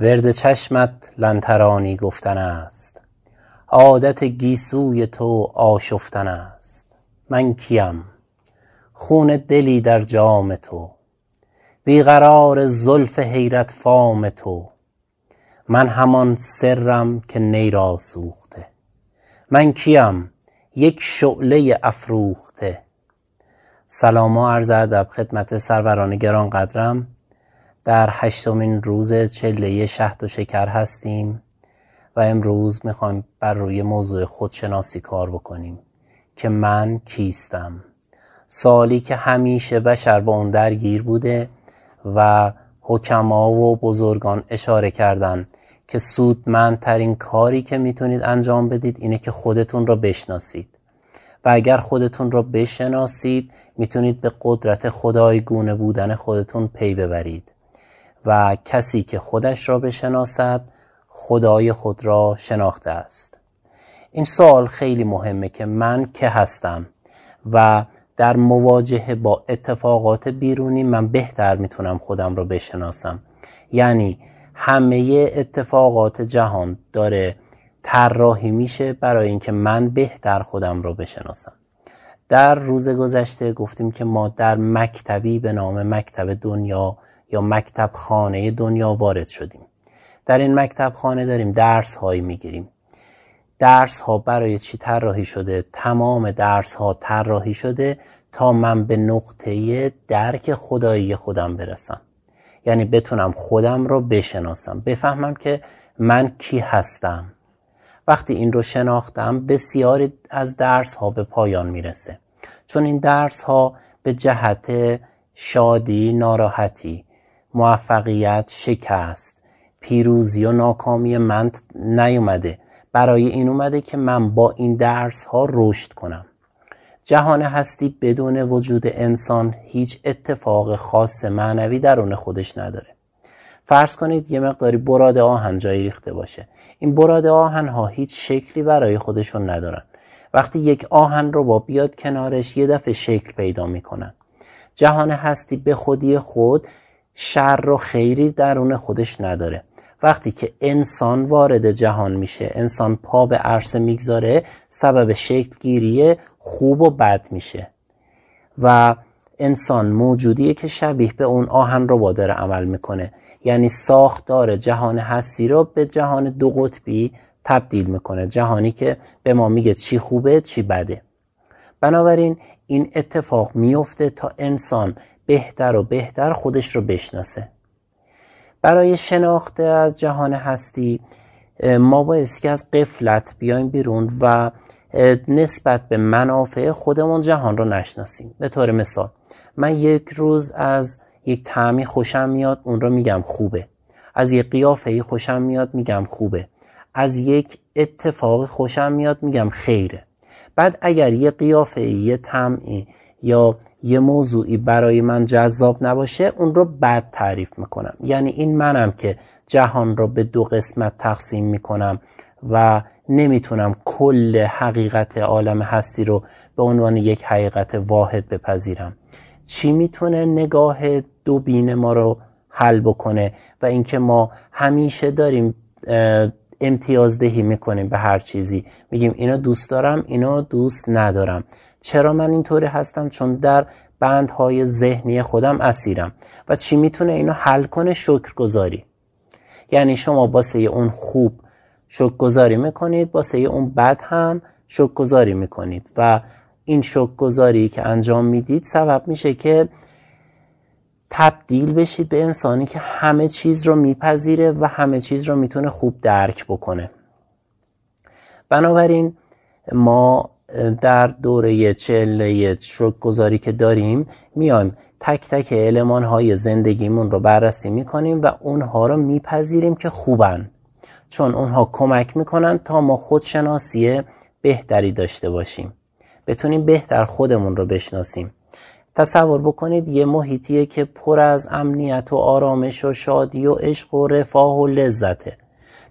ورد چشمت لن ترانی گفتن است. عادت گیسوی تو آشفتن است. من کیم؟ خون دلی در جام تو. بی قرار زلف حیرت فام تو. من همان سرم که نی را سوخته. من کیم؟ یک شعله افروخته. سلام و عرض ادب خدمت سروران گرانقدرم. در هشتمین روز چله شهد و شکر هستیم و امروز می‌خوایم بر روی موضوع خودشناسی کار بکنیم که من کیستم. سوالی که همیشه بشر با اون درگیر بوده و حکما و بزرگان اشاره کردن که سودمندترین کاری که می‌تونید انجام بدید اینه که خودتون را بشناسید. و اگر خودتون را بشناسید می‌تونید به قدرت خدایگونه بودن خودتون پی ببرید. و کسی که خودش را بشناسد خدای خود را شناخته است. این سوال خیلی مهمه که من که هستم و در مواجهه با اتفاقات بیرونی من بهتر می‌تونم خودم را بشناسم. یعنی همه اتفاقات جهان داره طراحی میشه برای اینکه من بهتر خودم رو بشناسم. در روز گذشته گفتیم که ما در مکتبی به نام مکتب دنیا یا مکتب خانه دنیا وارد شدیم. در این مکتب خانه داریم درس هایی می‌گیریم. درس ها برای چی طراحی شده؟ تمام درس ها طراحی شده تا من به نقطه درک خدایی خودم برسم. یعنی بتونم خودم رو بشناسم بفهمم که من کی هستم. وقتی این رو شناختم بسیاری از درس ها به پایان می‌رسه. چون این درس ها به جهت شادی ناراحتی موفقیت شکست. پیروزی و ناکامی من نیومده. برای این اومده که من با این درس ها رشد کنم. جهان هستی بدون وجود انسان هیچ اتفاق خاص معنوی درون خودش نداره. فرض کنید یه مقداری براد آهن جایی ریخته باشه. این براد آهن ها هیچ شکلی برای خودشون ندارن. وقتی یک آهن رو با بیاد کنارش یه دفعه شکل پیدا می‌کنن. جهان هستی به خودی خود شر و خیری درون خودش نداره. وقتی که انسان وارد جهان میشه انسان پا به عرصه می‌گذاره سبب شکل گیری خوب و بد میشه. و انسان موجودیه که شبیه به اون آهن رو داره عمل می‌کنه. یعنی ساختار جهان هستی رو به جهان دو قطبی تبدیل می‌کنه. جهانی که به ما میگه چی خوبه چی بده. بنابراین این اتفاق میفته تا انسان بهتر و بهتر خودش رو بشناسه. برای شناخته از جهان هستی ما بایستی که از قفلت بیایم بیرون و نسبت به منافع خودمون جهان رو نشناسیم. به طور مثال من یک روز از یک تعمی خوشم میاد اون رو میگم خوبه. از یک قیافه خوشم میاد میگم خوبه. از یک اتفاق خوشم میاد میگم خیره. بعد اگر یه قیافه یه تعمی یا یه موضوعی برای من جذاب نباشه اون رو بد تعریف می‌کنم. یعنی این منم که جهان رو به دو قسمت تقسیم می‌کنم و نمی‌تونم کل حقیقت عالم هستی رو به عنوان یک حقیقت واحد بپذیرم. چی می‌تونه نگاه دو بین ما رو حل بکنه و اینکه ما همیشه داریم امتیازدهی می‌کنیم به هر چیزی. میگیم اینو دوست دارم اینو دوست ندارم. چرا من اینطوری هستم؟ چون در بندهای ذهنی خودم اسیرم. و چی می‌تونه اینو حل کنه؟ شکر گذاری یعنی شما باسه اون خوب شکر گذاری می‌کنید باسه اون بد هم شکر گذاری می‌کنید. و این شکر گذاری که انجام می‌دید سبب میشه که تبدیل بشید به انسانی که همه چیز رو میپذیره و همه چیز رو می‌تونه خوب درک بکنه. بنابراین ما در دوره چله شک گذاری که داریم میایم تک تک علمان های زندگیمون رو بررسی می‌کنیم و اونها رو میپذیریم که خوبن. چون اونها کمک می‌کنن تا ما خودشناسی بهتری داشته باشیم. بتونیم بهتر خودمون رو بشناسیم. تصور بکنید یه محیطیه که پر از امنیت و آرامش و شادی و عشق و رفاه و لذته.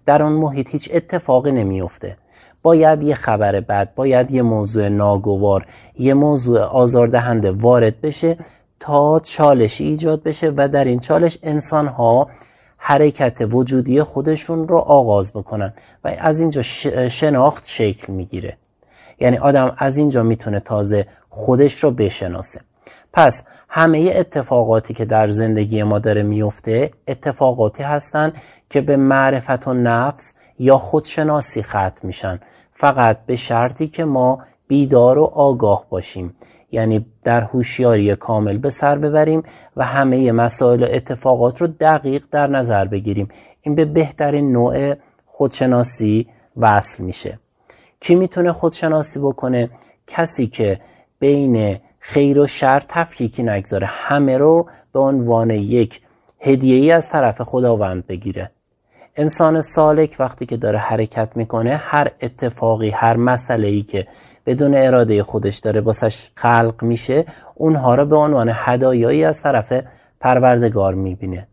در اون محیط هیچ اتفاقی نمیفته باید یه خبر بد باید یه موضوع ناگوار یه موضوع آزاردهنده وارد بشه تا چالشی ایجاد بشه و در این چالش انسان ها حرکت وجودی خودشون رو آغاز بکنن و از اینجا شناخت شکل می‌گیره. یعنی آدم از اینجا می‌تونه تازه خودش رو بشناسه. پس همه اتفاقاتی که در زندگی ما داره میفته اتفاقاتی هستند که به معرفت و نفس یا خودشناسی ختم میشن. فقط به شرطی که ما بیدار و آگاه باشیم. یعنی در هوشیاری کامل به سر ببریم و همه مسائل و اتفاقات رو دقیق در نظر بگیریم. این به بهترین نوع خودشناسی وصل میشه. کی می‌تونه خودشناسی بکنه؟ کسی که بین خیر و شر تفکیکی نگذاره. همه رو به عنوان یک هدیه ای از طرف خداوند بگیره. انسان سالک وقتی که داره حرکت می‌کنه هر اتفاقی هر مسئله ای که بدون اراده خودش داره باسش خلق میشه اونها رو به عنوان هدایایی از طرف پروردگار می‌بینه.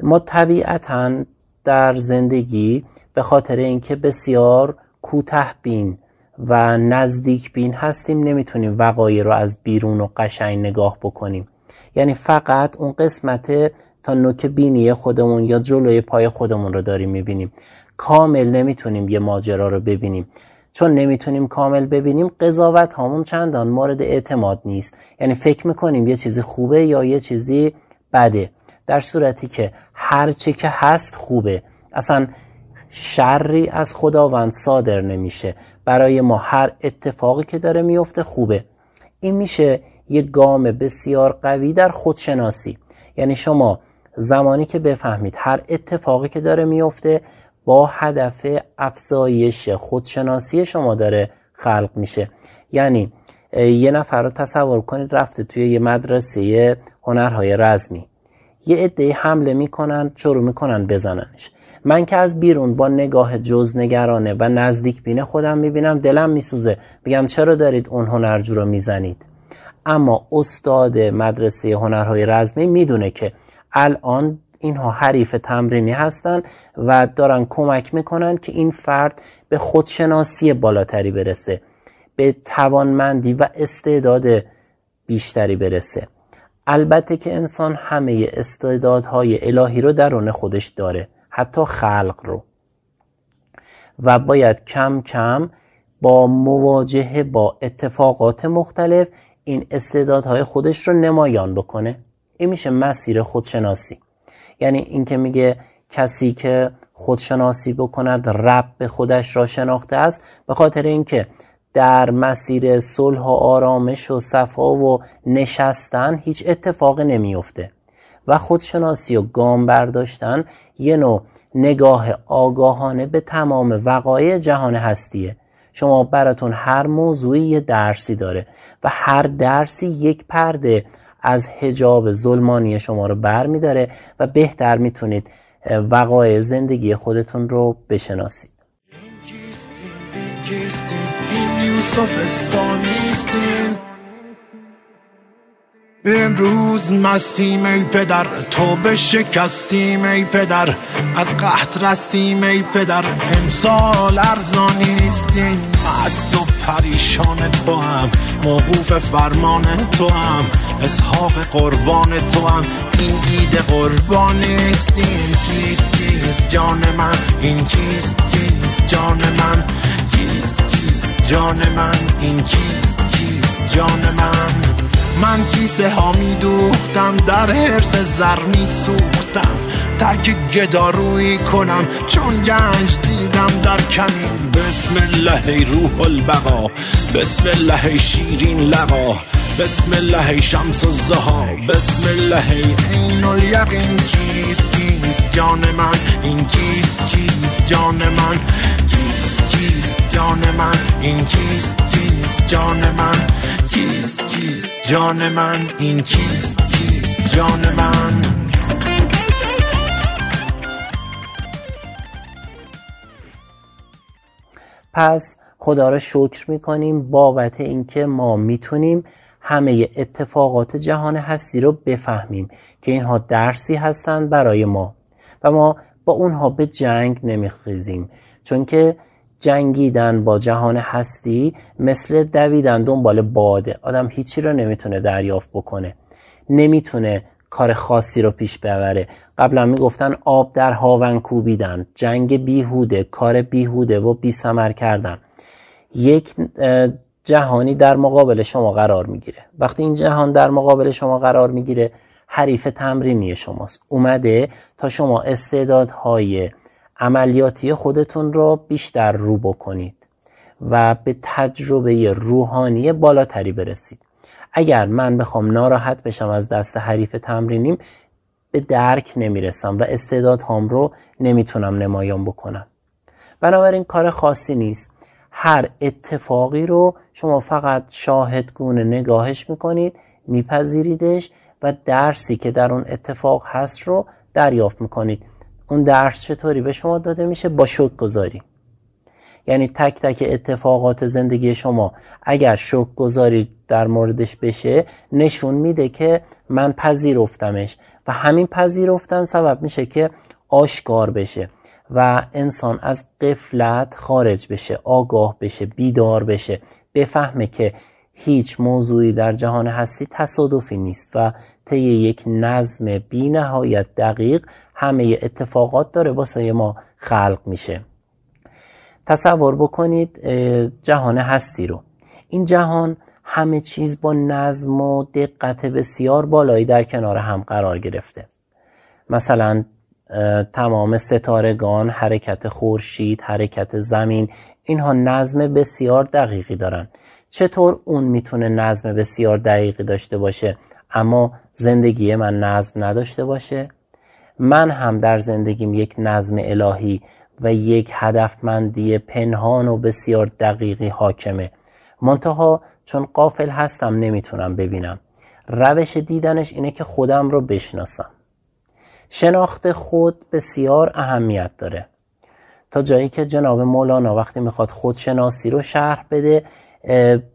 ما طبیعتا در زندگی به خاطر اینکه بسیار کوته بین و نزدیک بین هستیم نمی‌تونیم وقایع رو از بیرون و قشنگ نگاه بکنیم. یعنی فقط اون قسمت تا نوک بینی خودمون یا جلوی پای خودمون رو داریم می‌بینیم. کامل نمی‌تونیم یه ماجرا رو ببینیم. چون نمی‌تونیم کامل ببینیم قضاوت همون چندان مورد اعتماد نیست. یعنی فکر می‌کنیم یه چیزی خوبه یا یه چیزی بده. در صورتی که هر چی که هست خوبه. اصلا شری از خداوند صادر نمیشه. برای ما هر اتفاقی که داره میفته خوبه. این میشه یه گام بسیار قوی در خودشناسی. یعنی شما زمانی که بفهمید هر اتفاقی که داره میفته با هدف افزایش خودشناسی شما داره خلق میشه. یعنی یه نفر رو تصور کنید رفته توی یه مدرسه هنرهای رزمی. یه عده حمله می‌کنن شروع می‌کنن بزننش. من که از بیرون با نگاه جز نگرانه و نزدیک بینه خودم می‌بینم دلم میسوزه. بگم چرا دارید اون هنرجو رو می‌زنید؟ اما استاد مدرسه هنرهای رزمی می‌دونه که الان اینها حریف تمرینی هستند و دارن کمک می‌کنن که این فرد به خودشناسی بالاتری برسه به توانمندی و استعداد بیشتری برسه. البته که انسان همه استعدادهای الهی رو درون خودش داره. حتی خلق رو. و باید کم کم با مواجهه با اتفاقات مختلف این استعدادهای خودش رو نمایان بکنه. این میشه مسیر خودشناسی. یعنی اینکه میگه کسی که خودشناسی بکند رب به خودش را شناخته است به خاطر اینکه در مسیر صلح و آرامش و صفا و نشستن هیچ اتفاق نمیفته و خودشناسی و گام برداشتن یه نوع نگاه آگاهانه به تمام وقایع جهان هستیه. شما براتون هر موضوعی یه درسی داره و هر درسی یک پرده از حجاب ظلمانی شما رو بر می داره و بهتر می‌تونید وقایع زندگی خودتون رو بشناسید. امروز مستیم ای پدر تو به شکستیم ای پدر از قحط رستیم ای پدر امسال ارزانیستیم مست و پریشان تو هم موقوف فرمان تو هم اسحاق قربان تو هم. این عید قربانیستیم کیست کیست جان من؟ این کیست کیست جان من؟ کیست کیست جان من؟ این کیست کیست جان من؟ من کیسه ها می دوختم در حرس زر می سوختم ترک گدارویی کنم چون گنج دیدم در کمین. بسم الله روح البقا بسم الله شیرین لقا بسم الله شمس الضحی بسم الله عین الیقین. کیست کیست جان من؟ این کیست کیست جان من؟ کیست کیست جان من؟ این کیست کیست جان من؟ کیست؟ کیست جان من این کیست؟ کیست جان من. پس خدا را شکر می‌کنیم بابت اینکه ما می‌تونیم همه اتفاقات جهان هستی رو بفهمیم که اینها درسی هستند برای ما و ما با اونها به جنگ نمیخیزیم. چون که جنگیدن با جهان هستی مثل دویدن دنبال باده آدم هیچی رو نمی‌تونه دریافت بکنه. نمی‌تونه کار خاصی رو پیش ببره. قبلا می‌گفتن آب در هاون کوبیدن. جنگ بیهوده کار بیهوده و بی سمر کردن. یک جهانی در مقابل شما قرار می‌گیره. وقتی این جهان در مقابل شما قرار می‌گیره حریف تمرینی شماست. اومده تا شما استعدادهای عملیاتی خودتون رو بیشتر رو بکنید و به تجربه روحانی بالاتری برسید. اگر من بخوام ناراحت بشم از دست حریف تمرینیم به درک نمی‌رسم و استعدادهام رو نمی‌تونم نمایان بکنم. بنابراین کار خاصی نیست. هر اتفاقی رو شما فقط شاهدگونه نگاهش می‌کنید میپذیریدش و درسی که در اون اتفاق هست رو دریافت می‌کنید. اون درس چطوری به شما داده میشه؟ با شک گذاری یعنی تک تک اتفاقات زندگی شما اگر شک گذاری در موردش بشه نشون میده که من پذیرفتمش. و همین پذیرفتن سبب میشه که آشکار بشه و انسان از قفلت خارج بشه آگاه بشه بیدار بشه. بفهمه که هیچ موضوعی در جهان هستی تصادفی نیست و طی یک نظم بی نهایت دقیق همه اتفاقات داره واسه ما خلق میشه. تصور بکنید جهان هستی رو. این جهان همه چیز با نظم و دقت بسیار بالایی در کنار هم قرار گرفته. مثلا تمام ستارگان حرکت خورشید حرکت زمین اینها نظم بسیار دقیقی دارن. چطور اون می‌تونه نظم بسیار دقیقی داشته باشه؟ اما زندگی من نظم نداشته باشه. من هم در زندگیم یک نظم الهی و یک هدفمندی پنهان و بسیار دقیقی حاکمه. منتها چون قافل هستم نمی‌تونم ببینم. روش دیدنش اینه که خودم رو بشناسم. شناخت خود بسیار اهمیت داره. تا جایی که جناب مولانا وقتی می‌خواد خودشناسی رو شرح بده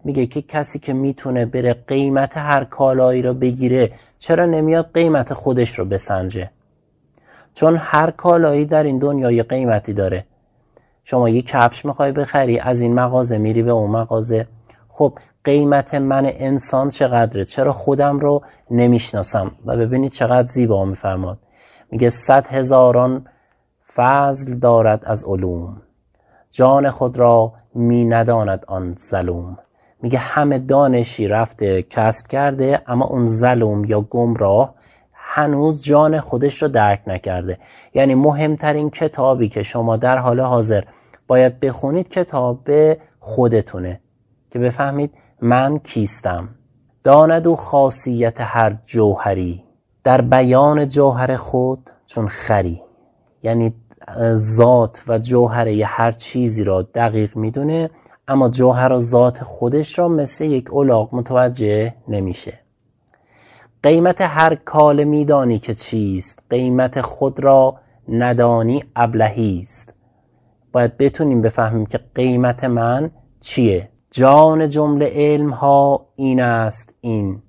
میگه که کسی که می‌تونه بره قیمت هر کالایی رو بگیره چرا نمیاد قیمت خودش رو بسنجه؟ چون هر کالایی در این دنیا یه قیمتی داره. شما یه کفش می‌خوای بخری از این مغازه میری به اون مغازه. خب قیمت من انسان چقدره؟ چرا خودم رو نمی‌شناسم؟ و ببینید چقدر زیبا میفرماد. میگه صد هزاران فضل دارد از علوم. جان خود را می نداند آن ظلوم. میگه همه دانشی رفته کسب کرده اما اون ظلوم یا گمراه هنوز جان خودش رو درک نکرده. یعنی مهمترین کتابی که شما در حال حاضر باید بخونید کتاب خودتونه. که بفهمید من کیستم. داند و خاصیت هر جوهری. در بیان جوهر خود چون خری. یعنی ذات و جوهره هر چیزی را دقیق می‌دونه اما جوهر و ذات خودش را مثل یک اولاغ متوجه نمیشه. قیمت هر کال میدانی که چیست؟ قیمت خود را ندانی ابلهی است. باید بتونیم بفهمیم که قیمت من چیه. جان جمله علم ها این است این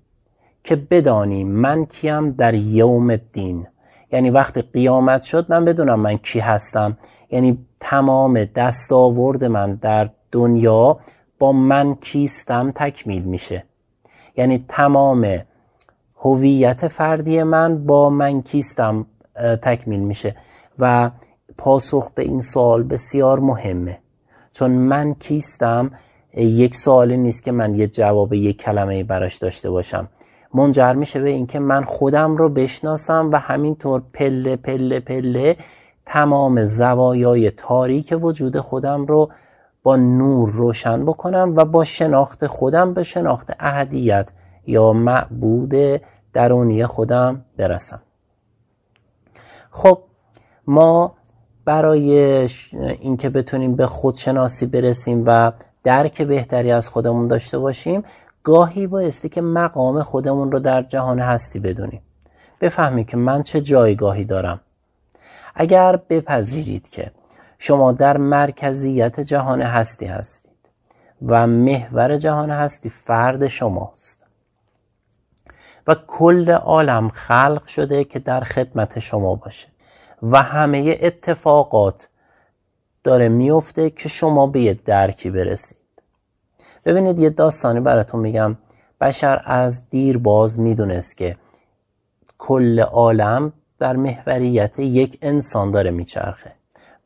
که بدانیم من کیم در یوم الدین. یعنی وقتی قیامت شد من بدونم من کی هستم. یعنی تمام دستاورد من در دنیا با من کیستم تکمیل میشه. یعنی تمام هویت فردی من با من کیستم تکمیل میشه. و پاسخ به این سوال بسیار مهمه. چون من کیستم یک سوالی نیست که من یه جواب یک کلمه براش داشته باشم. منجر میشه به اینکه من خودم رو بشناسم و همینطور پله پله پله تمام زوایای تاریک وجود خودم رو با نور روشن بکنم و با شناخت خودم به شناخت اهدیت یا معبود درونی خودم برسم. خب ما برای اینکه بتونیم به خودشناسی برسیم و درک بهتری از خودمون داشته باشیم گاهی بایستی که مقام خودمون رو در جهان هستی بدونیم. بفهمیم که من چه جایگاهی دارم. اگر بپذیرید که شما در مرکزیت جهان هستی هستید و محور جهان هستی فرد شماست. و کل عالم خلق شده که در خدمت شما باشه. و همه اتفاقات داره میفته که شما به درکی برسید. ببینید یه داستانی براتون میگم. بشر از دیر باز می‌دونست که کل عالم در محوریت یک انسان داره میچرخه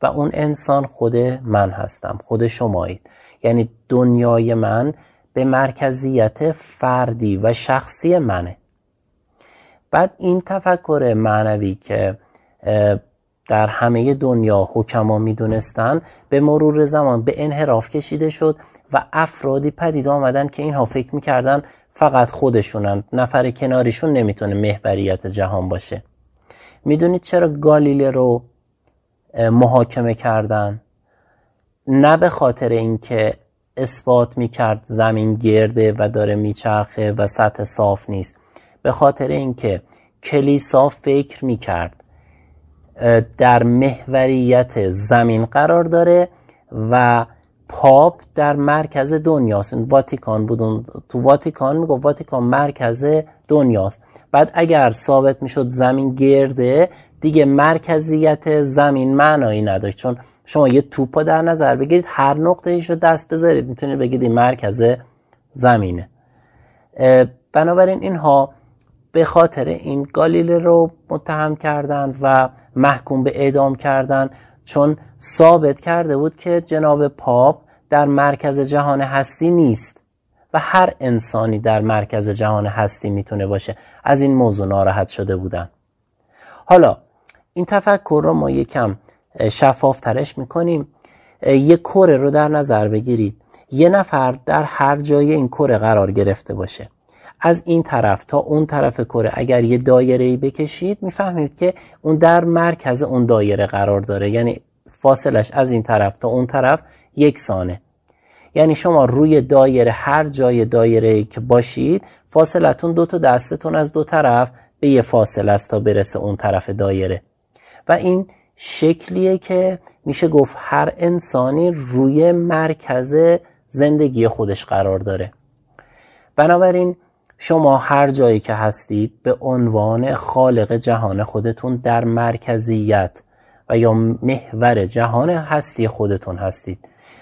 و اون انسان خود من هستم خود شمایید. یعنی دنیای من به مرکزیت فردی و شخصی منه. بعد این تفکر معنوی که در همه دنیا حکما می‌دونستن به مرور زمان به انحراف کشیده شد و افرادی پدید آمدن که اینها فکر می‌کردن فقط خودشونن نفر کناریشون نمی‌تونه محوریت جهان باشه. می‌دونید چرا گالیله رو محاکمه کردن؟ نه به خاطر اینکه اثبات می‌کرد زمین گرده و داره میچرخه و سطح صاف نیست به خاطر اینکه کلیسا فکر می‌کرد در محوریت زمین قرار داره و پاپ در مرکز دنیاست. واتیکان بودن تو واتیکان میگو واتیکان مرکز دنیاست. بعد اگر ثابت می‌شد زمین گرده دیگه مرکزیت زمین معنایی نداشت. چون شما یه توپا در نظر بگیرید هر نقطه ایشو دست بذارید می‌تونید بگید این مرکز زمینه. بنابراین اینها به خاطر این گالیله رو متهم کردند و محکوم به اعدام کردند چون ثابت کرده بود که جناب پاپ در مرکز جهان هستی نیست و هر انسانی در مرکز جهان هستی می‌تونه باشه. از این موضوع ناراحت شده بودن. حالا این تفکر رو ما یکم شفاف ترش می‌کنیم. یک کره رو در نظر بگیرید. یه نفر در هر جای این کره قرار گرفته باشه. از این طرف تا اون طرف کره اگر یه دایره ای بکشید می‌فهمید که اون در مرکز اون دایره قرار داره. یعنی فاصلش از این طرف تا اون طرف یک سانه یعنی شما روی دایره هر جای دایره ای که باشید فاصلتون دو تا دستتون از دو طرف به یه فاصله است تا برسه اون طرف دایره. و این شکلیه که میشه گفت هر انسانی روی مرکز زندگی خودش قرار داره. بنابراین شما هر جایی که هستید به عنوان خالق جهان خودتون در مرکزیت و یا محور جهان هستی خودتون هستید.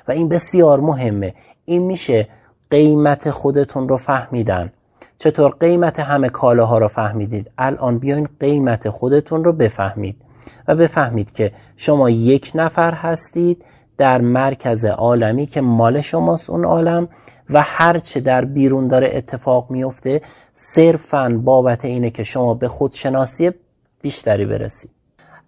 و این بسیار مهمه. این میشه قیمت خودتون رو فهمیدن. چطور قیمت همه کالاها رو فهمیدید؟ الان بیاین قیمت خودتون رو بفهمید. و بفهمید که شما یک نفر هستید در مرکز عالمی که مال شماست اون عالم و هرچه در بیرون داره اتفاق میفته صرفا بابت اینه که شما به خودشناسی بیشتری برسید.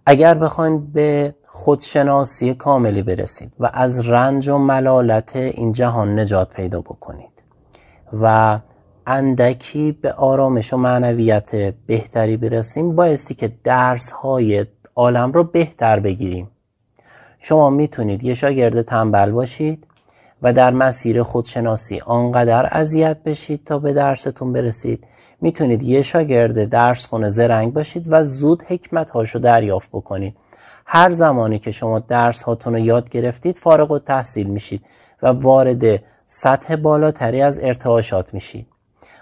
اگر بخواید به خودشناسی کاملی برسید و از رنج و ملالت این جهان نجات پیدا بکنید و اندکی به آرامش و معنویت بهتری برسیم بایستی که درس های عالم رو بهتر بگیریم. شما می‌تونید یه شاگرد تنبل باشید. و در مسیر خودشناسی آنقدر اذیت بشید تا به درستون برسید. می‌تونید یه شاگرد درس خونه زرنگ باشید و زود حکمت هاشو دریافت بکنید. هر زمانی که شما درس هاتون رو یاد گرفتید فارغ و تحصیل میشید و وارد سطح بالاتری از ارتعاشات میشید.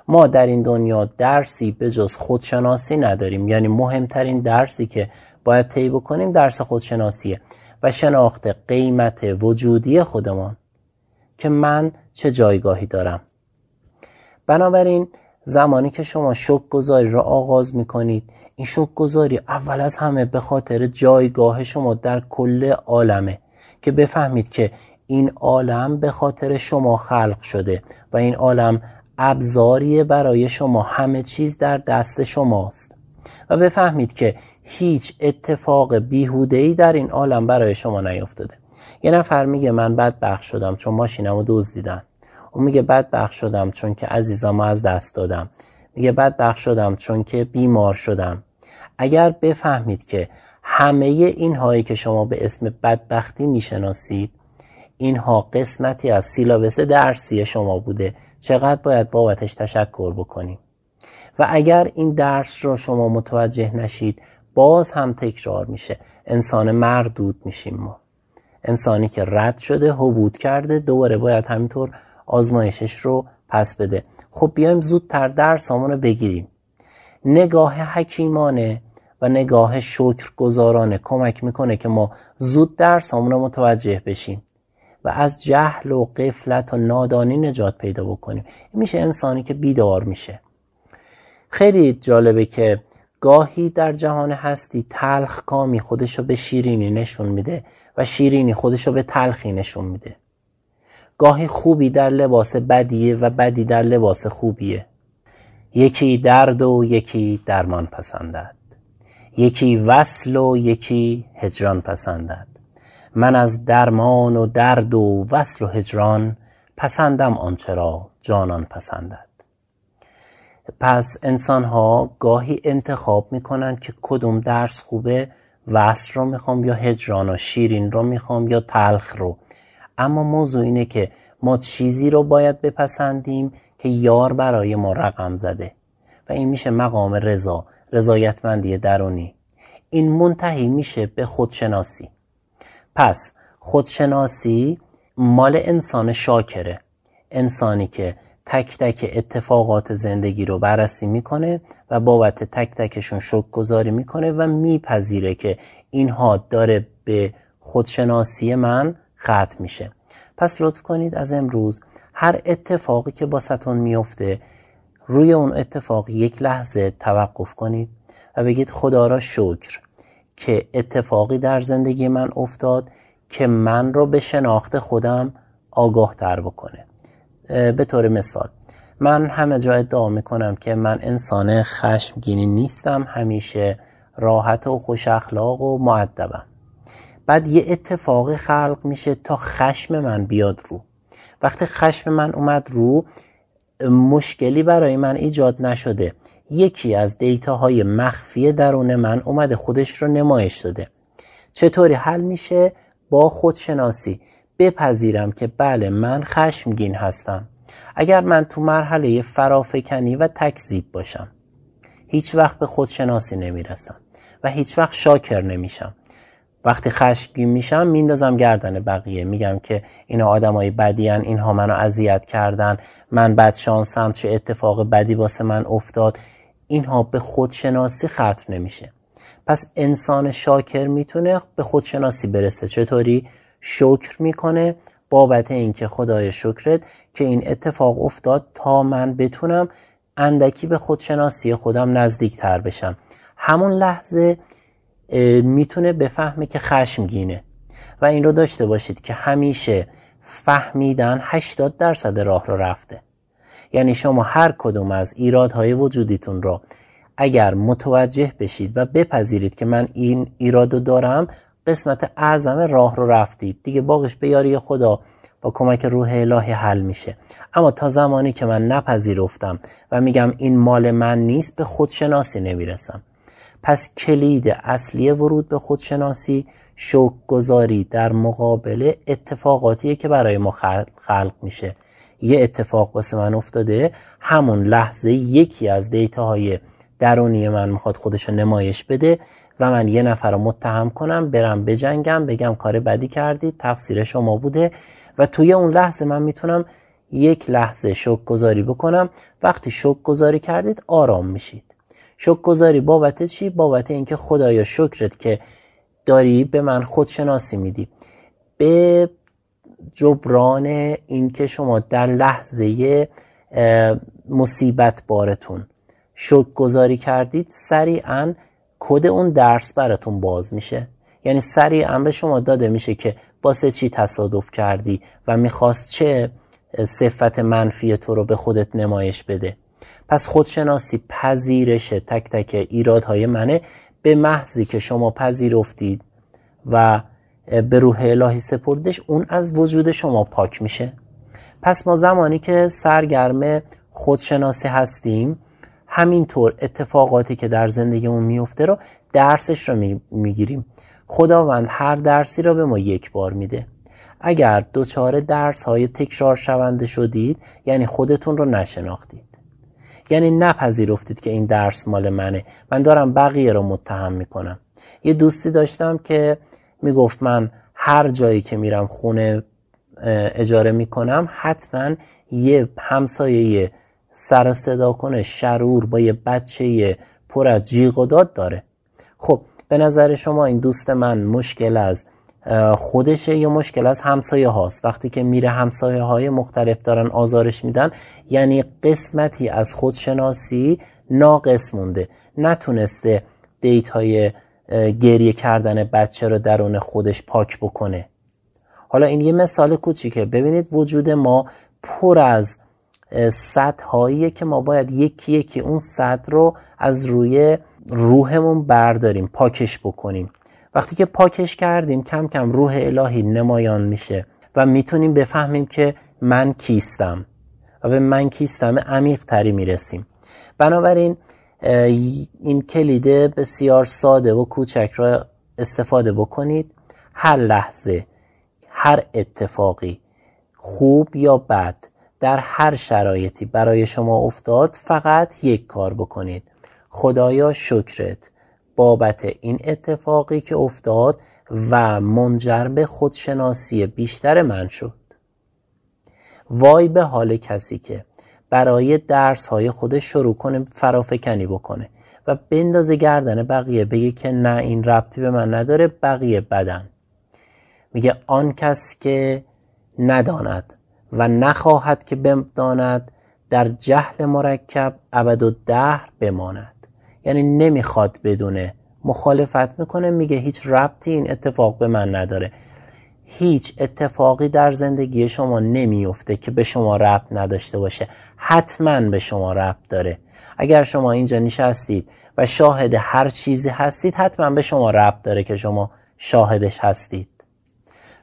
ما در این دنیا درسی به جز خودشناسی نداریم. یعنی مهمترین درسی که باید طی بکنیم درس خودشناسیه و شناخت قیمت وجودی خودمان. که من چه جایگاهی دارم. بنابراین زمانی که شما شک گذاری را آغاز می کنید این شک گذاری اول از همه به خاطر جایگاه شما در کل عالمه که بفهمید که این عالم به خاطر شما خلق شده و این عالم ابزاری برای شما همه چیز در دست شماست. و بفهمید که هیچ اتفاق بیهوده‌ای در این عالم برای شما نیفتاده یه نفر میگه من بدبخت شدم چون ماشینمو دزدیدن اون میگه بدبخت شدم چون که عزیزامو از دست دادم. میگه بدبخت شدم چون که بیمار شدم. اگر بفهمید که همه این هایی که شما به اسم بدبختی می‌شناسید اینها قسمتی از سیلابس درسی شما بوده چقدر باید بابتش تشکر بکنیم؟ و اگر این درس رو شما متوجه نشید باز هم تکرار میشه. انسان مردود میشیم ما. انسانی که رد شده حبود کرده دوباره باید همینطور آزمایشش رو پس بده. خب بیایم زودتر درس رو بگیریم. نگاه حکیمانه و نگاه شکر گذارانه کمک می‌کنه که ما زود درس رو متوجه بشیم و از جهل و قفلت و نادانی نجات پیدا بکنیم. این میشه انسانی که بیدار میشه. خیلی جالبه که گاهی در جهان هستی تلخ کامی خودشو به شیرینی نشون میده و شیرینی خودشو به تلخی نشون میده. گاهی خوبی در لباس بدیه و بدی در لباس خوبیه. یکی درد و یکی درمان پسندد. یکی وصل و یکی هجران پسندد. من از درمان و درد و وصل و هجران پسندم آنچه را جانان پسندد. پس انسان ها گاهی انتخاب می‌کنن که کدوم درس خوبه وصل رو می‌خوام یا هجران و شیرین رو می‌خوام یا تلخ رو. اما موضوع اینه که ما چیزی رو باید بپسندیم که یار برای ما رقم زده. و این میشه مقام رضا رضایتمندی درونی. این منتهی میشه به خودشناسی. پس خودشناسی مال انسان شاکره. انسانی که تک تک اتفاقات زندگی رو بررسی می‌کنه و بابت تک تکشون شک گذاری می‌کنه و میپذیره که اینها داره به خودشناسی من ختم میشه. پس لطف کنید از امروز هر اتفاقی که با ستون میفته روی اون اتفاق یک لحظه توقف کنید و بگید خدا را شکر که اتفاقی در زندگی من افتاد که من رو به شناخت خودم آگاه تر بکنه. به طور مثال من همه جا ادعا می‌کنم که من انسان خشمگینی نیستم همیشه راحت و خوش اخلاق و معدبم بعد یه اتفاقی خلق میشه تا خشم من بیاد رو. وقتی خشم من اومد رو مشکلی برای من ایجاد نشده. یکی از دیتاهای مخفی درون من اومده خودش رو نمایش داده. چطوری حل میشه؟ با خودشناسی. بپذیرم که بله من خشمگین هستم. اگر من تو مرحله فرافکنی و تکذیب باشم هیچ وقت به خودشناسی نمی‌رسم و هیچ وقت شاکر نمیشم. وقتی خشمگین میشم میندازم گردن بقیه. میگم که اینا آدمای بدی هن. اینها منو اذیت کردن. من بد شانسم چه اتفاق بدی واسه من افتاد. اینها به خودشناسی ختم نمیشه. پس انسان شاکر می‌تونه به خودشناسی برسه. چطوری؟ شکر می‌کنه بابت اینکه خدای شکرت که این اتفاق افتاد تا من بتونم اندکی به خودشناسی خودم نزدیک تر بشم. همون لحظه می‌تونه بفهمه که خشمگینه. و این رو داشته باشید که همیشه فهمیدن 80 درصد راه رو رفته. یعنی شما هر کدوم از ایرادهای وجودیتون رو اگر متوجه بشید و بپذیرید که من این ایراد رو دارم قسمت اعظم راه رو رفتید. دیگه باقش به یاری خدا با کمک روح الهی حل میشه. اما تا زمانی که من نپذیرفتم و میگم این مال من نیست به خودشناسی نمی‌رسم. پس کلید اصلی ورود به خودشناسی شوک گذاری در مقابل اتفاقاتیه که برای ما خلق میشه. یه اتفاق واسه من افتاده همون لحظه یکی از دیتاهای درونی من می‌خواد خودش رو نمایش بده و من یه نفر رو متهم کنم برم بجنگم بگم کار بدی کردید تقصیر شما بوده و توی اون لحظه من می‌تونم یک لحظه شک گذاری بکنم. وقتی شک گذاری کردید آرام میشید. شک گذاری بابت چی؟ بابت اینکه خدایا شکرت که داری به من خودشناسی میدی. به جبران اینکه شما در لحظه مصیبت بارتون. شک گذاری کردید سریعا کد اون درس براتون باز میشه. یعنی سریعا به شما داده میشه که باسه چی تصادف کردی و می‌خواست چه صفت منفی تو رو به خودت نمایش بده. پس خودشناسی پذیرش تک تک ایرادهای منه. به محضی که شما پذیرفتید و به روح الهی سپردش اون از وجود شما پاک میشه. پس ما زمانی که سرگرم خودشناسی هستیم همینطور اتفاقاتی که در زندگیمون میفته رو درسش رو می‌گیریم. خداوند هر درسی رو به ما یک بار میده. اگر دوچار درس های تکرار شونده شدید یعنی خودتون رو نشناختید. یعنی نپذیرفتید که این درس مال منه. من دارم بقیه رو متهم می‌کنم. یه دوستی داشتم که می‌گفت من هر جایی که میرم خونه اجاره می‌کنم حتما یه همسایه سر صدا کنه شرور با یه بچه پر از جیغ و داد داره. خب به نظر شما این دوست من مشکل از خودشه یا مشکل از همسایه هاست؟ وقتی که میره همسایه های مختلف دارن آزارش میدن یعنی قسمتی از خودشناسی ناقص مونده. نتونسته دیت های گریه کردن بچه رو درون خودش پاک بکنه. حالا این یه مثال کوچیکه. ببینید وجود ما پر از هاییه که ما باید یکی یکی اون سطح رو از روی روحمون برداریم پاکش بکنیم. وقتی که پاکش کردیم کم کم روح الهی نمایان میشه و می‌تونیم بفهمیم که من کیستم و به من کیستم عمیق تری می‌رسیم. بنابراین این کلیده بسیار ساده و کوچک را استفاده بکنید. هر لحظه هر اتفاقی خوب یا بد در هر شرایطی برای شما افتاد فقط یک کار بکنید. خدایا شکرت بابت این اتفاقی که افتاد و منجر به خودشناسی بیشتر من شد. وای به حال کسی که برای درس های خودش شروع کنه فرافکنی بکنه و بندازه گردن بقیه بگه که نه این ربطی به من نداره بقیه بدن. میگه آن کس که نداند و نخواهد که بداند در جهل مرکب ابد و دهر بماند. یعنی نمی‌خواد بدونه. مخالفت می‌کنه میگه هیچ ربطی این اتفاق به من نداره. هیچ اتفاقی در زندگی شما نمیفته که به شما ربط نداشته باشه. حتما به شما ربط داره. اگر شما اینجا نشستید و شاهد هر چیزی هستید حتما به شما ربط داره که شما شاهدش هستید.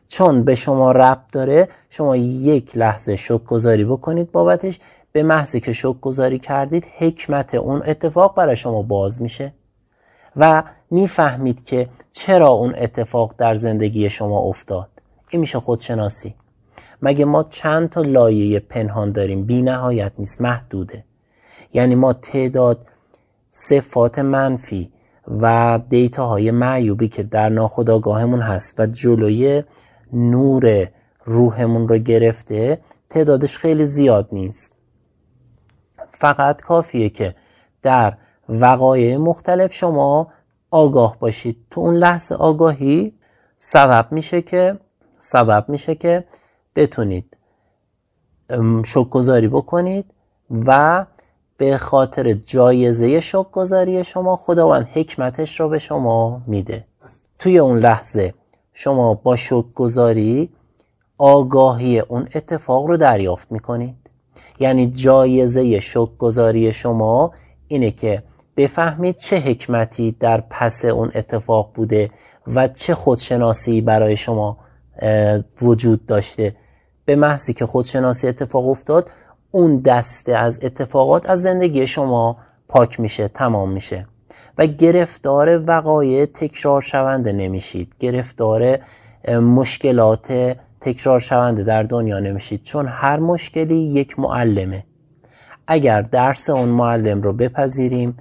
چون به شما ربط داره شما یک لحظه شک گذاری بکنید بابتش. به محضی که شک گذاری کردید حکمت اون اتفاق برای شما باز میشه. و می‌فهمید که چرا اون اتفاق در زندگی شما افتاد. این میشه خودشناسی. مگه ما چند تا لایه پنهان داریم؟ بی نهایت نیست محدوده. یعنی ما تعداد صفات منفی و دیتاهای معیوبی که در ناخودآگاهمون هست و جلوی نور روحمون رو گرفته تعدادش خیلی زیاد نیست. فقط کافیه که در وقایع مختلف شما آگاه باشید. تو اون لحظه آگاهی سبب میشه که سبب میشه که بتونید شک گذاری بکنید و به خاطر جایزه شک گذاری شما خداوند حکمتش رو به شما میده. توی اون لحظه شما با شک گذاری آگاهی اون اتفاق رو دریافت می‌کنید. یعنی جایزه شک گذاری شما اینه که بفهمید چه حکمتی در پس اون اتفاق بوده و چه خودشناسی برای شما وجود داشته. به محضی که خودشناسی اتفاق افتاد اون دسته از اتفاقات از زندگی شما پاک میشه تمام میشه. و گرفتار وقایع تکرار شونده نمیشید. گرفتار مشکلات تکرار شونده در دنیا نمیشید. چون هر مشکلی یک معلمه. اگر درس اون معلم رو بپذیریم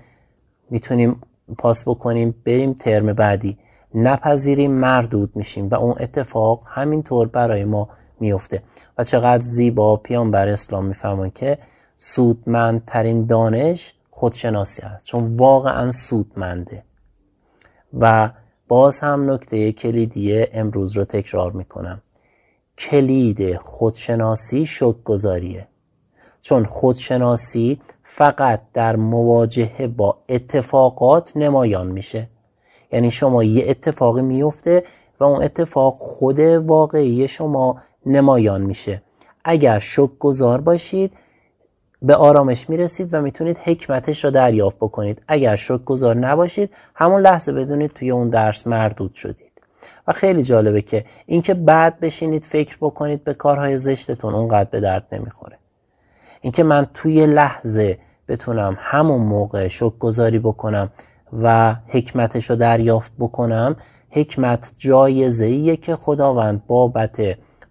می‌تونیم پاس بکنیم بریم ترم بعدی. نپذیریم مردود میشیم و اون اتفاق همینطور برای ما میفته. و چقدر زیبا پیامبر اسلام می‌فهمن که سودمندترین دانش خودشناسی است چون واقعا سودمنده. و باز هم نکته کلیدی امروز رو تکرار می‌کنم. کلید خودشناسی شک گذاریه چون خودشناسی فقط در مواجهه با اتفاقات نمایان میشه. یعنی شما یه اتفاقی میفته و اون اتفاق خود واقعی شما نمایان میشه. اگر شک گذار باشید به آرامش می‌رسید و می‌تونید حکمتش را دریافت بکنید. اگر شک گذار نباشید همون لحظه بدونید توی اون درس مردود شدید. و خیلی جالبه که اینکه بعد بشینید فکر بکنید به کارهای زشتتون اونقدر به درد نمی‌خوره. اینکه من توی لحظه بتونم همون موقع شک گذاری بکنم و حکمتش رو دریافت بکنم حکمت جایزه که خداوند بابت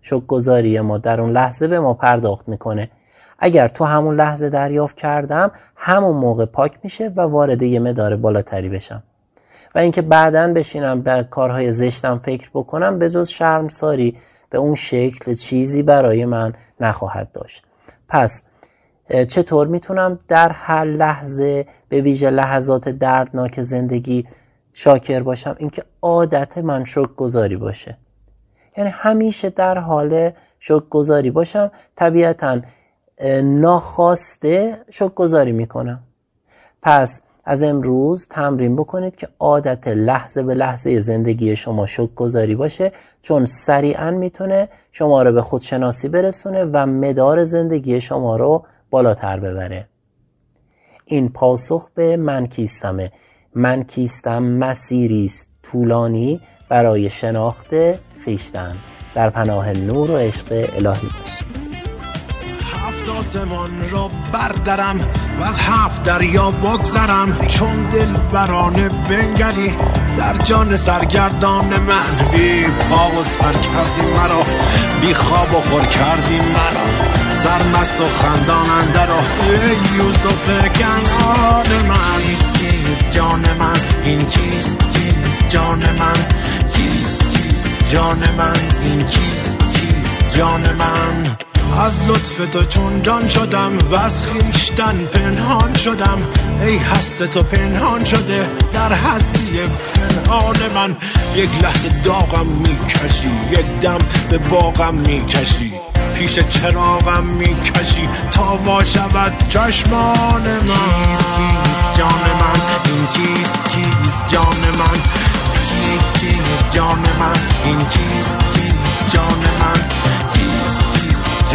شک گذاری ما در اون لحظه به ما پرداخت می‌کنه. اگر تو همون لحظه دریافت کردم همون موقع پاک میشه و وارد یه مدار بالاتری بشم. و اینکه بعدا بشینم به کارهای زشتم فکر بکنم به جز شرمساری به اون شکل چیزی برای من نخواهد داشت. پس چطور می‌تونم در هر لحظه به ویژه لحظات دردناک زندگی شاکر باشم؟ اینکه عادت من شک گذاری باشه. یعنی همیشه در حال شکر گذاری باشم. طبیعتا ناخواسته شکر گذاری می‌کنم. پس از امروز تمرین بکنید که عادت لحظه به لحظه زندگی شما شک گذاری باشه چون سریعا می‌تونه شما رو به خودشناسی برسونه و مدار زندگی شما رو بالاتر ببره. این پاسخ به من کیستمه. من کیستم مسیری است طولانی برای شناخت خیشتن. در پناه نور و عشق الهی باشید. آسمان را بردرم و از هفت دریا بگذرم. چون دل برانه بنگری در جان سرگردان من. بی پا و سر کردی مرا بی خواب و خور کردی مرا. سرمست و خندان را ای یوسف کنان من. کیست کیست جان من؟ این کیست کیست جان من؟ کیست کیست جان من؟ این کیست کیست جان من؟ از لطف تو چون جان شدم و از خیشتن پنهان شدم. ای هست تو پنهان شده در هستی پنهان من. یک لحظه داغم می‌کشی یک دم به باغم می‌کشی. پیش چراغم می‌کشی تا وا شود چشمان من. کیست جان من؟ این کیست؟ کیست جان من؟ کیست؟ کیست جان من؟ این کیست؟ کیست جان من؟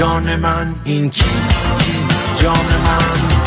جان من این کیست؟ کیست جان من